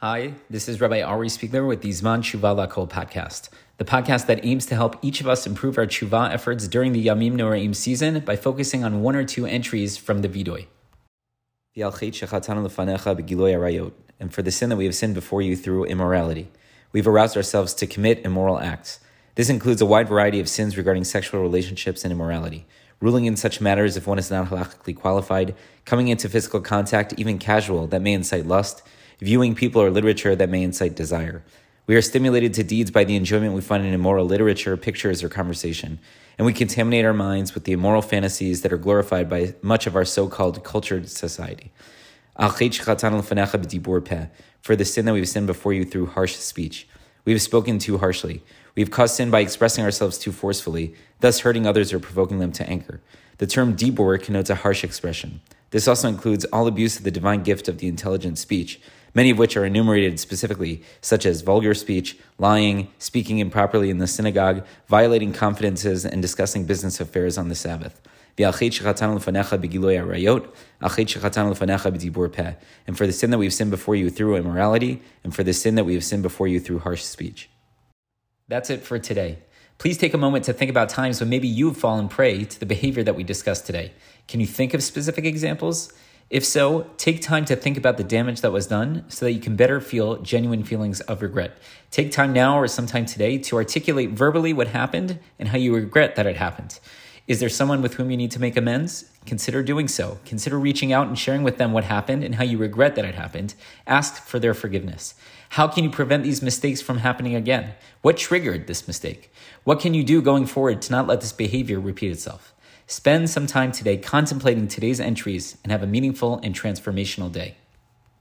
Hi, this is Rabbi Ari Spiegler with the Zman Tshuva Lakol podcast, the podcast that aims to help each of us improve our tshuva efforts during the Yamim Noraim season by focusing on one or two entries from the Vidoy. And for the sin that we have sinned before you through immorality, we've aroused ourselves to commit immoral acts. This includes a wide variety of sins regarding sexual relationships and immorality, ruling in such matters if one is not halakhically qualified, coming into physical contact, even casual, that may incite lust viewing people or literature that may incite desire. We are stimulated to deeds by the enjoyment we find in immoral literature, pictures, or conversation, and we contaminate our minds with the immoral fantasies that are glorified by much of our so called cultured society. For the sin that we've sinned before you through harsh speech. We have spoken too harshly. We have caused sin by expressing ourselves too forcefully, thus hurting others or provoking them to anger. The term dibur connotes a harsh expression. This also includes all abuse of the divine gift of the intelligent speech, many of which are enumerated specifically, such as vulgar speech, lying, speaking improperly in the synagogue, violating confidences, and discussing business affairs on the Sabbath. And for the sin that we've sinned before you through immorality, and for the sin that we have sinned before you through harsh speech. That's it for today. Please take a moment to think about times when maybe you've fallen prey to the behavior that we discussed today. Can you think of specific examples? If so, take time to think about the damage that was done so that you can better feel genuine feelings of regret. Take time now or sometime today to articulate verbally what happened and how you regret that it happened. Is there someone with whom you need to make amends? Consider doing so. Consider reaching out and sharing with them what happened and how you regret that it happened. Ask for their forgiveness. How can you prevent these mistakes from happening again? What triggered this mistake? What can you do going forward to not let this behavior repeat itself? Spend some time today contemplating today's entries and have a meaningful and transformational day.